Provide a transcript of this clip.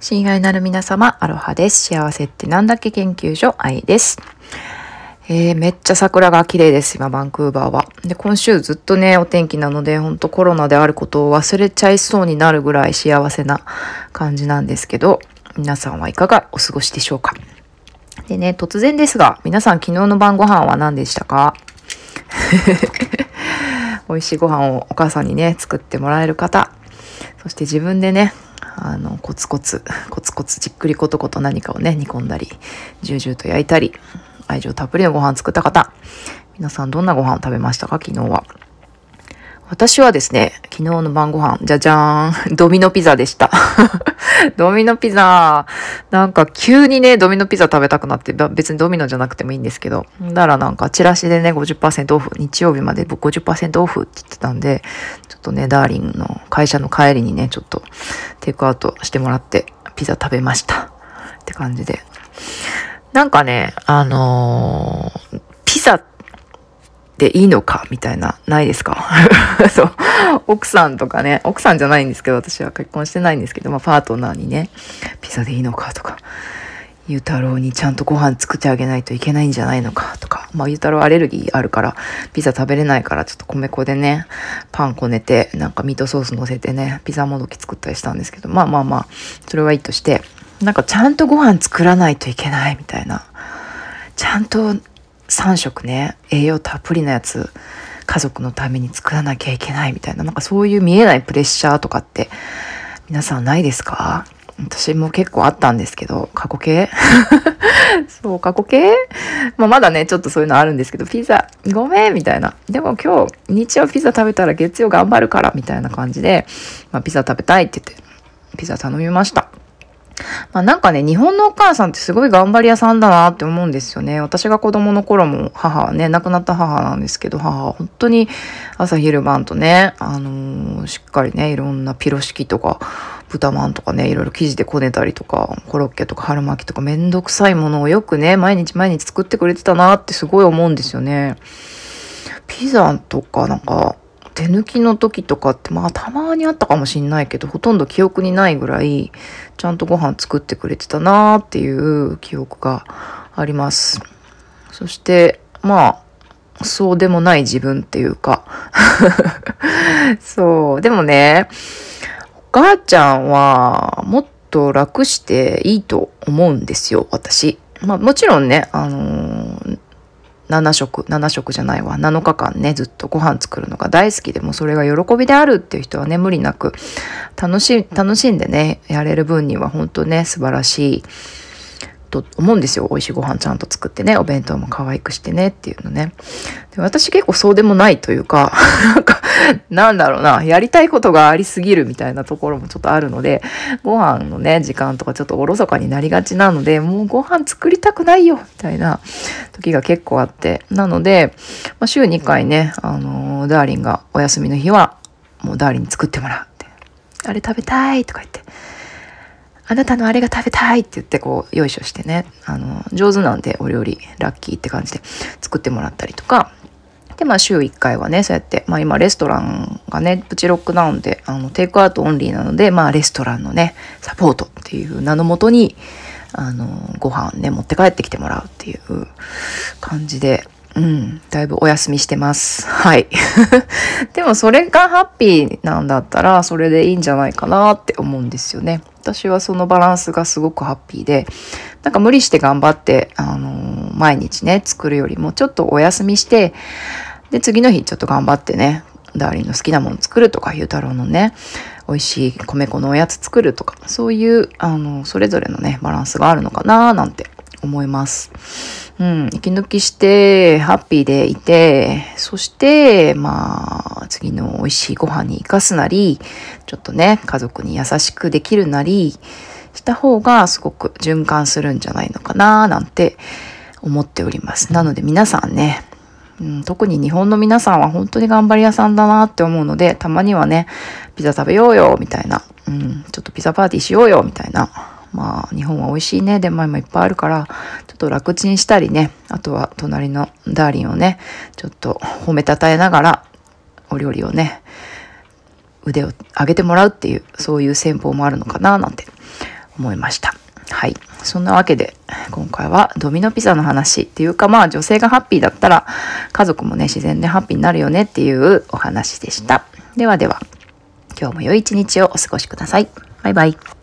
親愛なる皆様、アロハです。幸せってなんだっけ研究所、愛です。えー、めっちゃ桜が綺麗です、今、バンクーバーは。で、今週ずっとね、お天気なので、ほんとコロナであることを忘れちゃいそうになるぐらい幸せな感じなんですけど、皆さんはいかがお過ごしでしょうか？でね、突然ですが、皆さん昨日の晩ご飯は何でしたか？美味しいご飯をお母さんにね、作ってもらえる方、そして自分でね、あの、コツコツ、コツコツじっくりコトコト何かをね、煮込んだり、ジュージューと焼いたり、愛情たっぷりのご飯作った方、皆さんどんなご飯を食べましたか？昨日は。私はですね、昨日の晩ご飯、じゃじゃーん、ドミノピザでした。ドミノピザ、なんか急にね、ドミノピザ食べたくなって、別にドミノじゃなくてもいいんですけど、だからなんかチラシでね、50%オフ、日曜日まで僕50%オフって言ってたんで、ちょっとね、ダーリンの会社の帰りにね、ちょっとテイクアウトしてもらって、ピザ食べました。って感じで。なんかね、あのー、でいいのかみたいな、ないですか？そう。奥さんとかね、奥さんじゃないんですけど、私は結婚してないんですけど、まあ、パートナーにね、ピザでいいのかとか、ゆうたろうにちゃんとご飯作ってあげないといけないんじゃないのかとか、まあ、ゆうたろうアレルギーあるから、ピザ食べれないから、ちょっと米粉でね、パンこねて、なんかミートソース乗せてね、ピザもどき作ったりしたんですけど、まあまあまあ、それはいいとして、なんかちゃんとご飯作らないといけないみたいな。ちゃんと3食ね、栄養たっぷりなやつ、家族のために作らなきゃいけないみたいな、なんかそういう見えないプレッシャーとかって、皆さんないですか？私も結構あったんですけど、過去形？そう、過去形？まあまだね、ちょっとそういうのあるんですけど、ピザ、ごめんみたいな。でも今日、日曜ピザ食べたら月曜頑張るからみたいな感じで、まあピザ食べたいって言って、ピザ頼みました。まあなんかね、日本のお母さんってすごい頑張り屋さんだなって思うんですよね。私が子供の頃も母はね、亡くなった母なんですけど、母は本当に朝昼晩とね、あのー、しっかりね、いろんなピロシキとか、豚まんとかね、いろいろ生地でこねたりとか、コロッケとか春巻きとかめんどくさいものをよくね、毎日毎日作ってくれてたなってすごい思うんですよね。ピザとかなんか、手抜きの時とかってまあたまにあったかもしんないけどほとんど記憶にないぐらいちゃんとご飯作ってくれてたなーっていう記憶があります。そしてまあそうでもない自分っていうか。そう。でもねお母ちゃんはもっと楽していいと思うんですよ私。まあもちろんねあのー7食、7食じゃないわ、7日間ね、ずっとご飯作るのが大好きでもそれが喜びであるっていう人はね、無理なく楽し、楽しんでね、やれる分には本当ね、素晴らしいと思うんですよ。美味しいご飯ちゃんと作ってね、お弁当も可愛くしてねっていうのね。で私結構そうでもないというか、なんか、なんだろうな、やりたいことがありすぎるみたいなところもちょっとあるので、ご飯のね、時間とかちょっとおろそかになりがちなので、もうご飯作りたくないよみたいな時が結構あって。なので、まあ、週2回ね、あのー、ダーリンがお休みの日は、もうダーリン作ってもらうって。あれ食べたいとか言って。あなたのあれが食べたいって言ってこう、よいしょしてね、あの、上手なんでお料理、ラッキーって感じで作ってもらったりとか、で、まあ週1回はね、そうやって、まあ今レストランがね、プチロックダウンで、あの、テイクアウトオンリーなので、まあレストランのね、サポートっていう名のもとに、あの、ご飯ね、持って帰ってきてもらうっていう感じで、うん、だいぶお休みしてます。はい。でもそれがハッピーなんだったら、それでいいんじゃないかなって思うんですよね。私はそのバランスがすごくハッピーで、なんか無理して頑張って、あの、毎日ね、作るよりもちょっとお休みして、で、次の日ちょっと頑張ってね、ダーリンの好きなもの作るとか、ゆうたろうのね、美味しい米粉のおやつ作るとか、そういう、あの、それぞれのね、バランスがあるのかななんて思います。うん、息抜きして、ハッピーでいて、そして、まあ、次の美味しいご飯に活かすなり、ちょっとね、家族に優しくできるなり、した方がすごく循環するんじゃないのかな、なんて思っております。なので皆さんね、うん、特に日本の皆さんは本当に頑張り屋さんだなって思うので、たまにはね、ピザ食べようよ、みたいな、うん、ちょっとピザパーティーしようよ、みたいな、まあ、日本は美味しいね、出前もいっぱいあるから、ちょっと楽ちんしたりね、あとは隣のダーリンをね、ちょっと褒めたたえながら、お料理をね、腕を上げてもらうっていう、そういう戦法もあるのかな、なんて思いました。はい。そんなわけで、今回はドミノピザの話っていうか、まあ女性がハッピーだったら、家族もね、自然でハッピーになるよねっていうお話でした。ではでは、今日も良い一日をお過ごしください。バイバイ。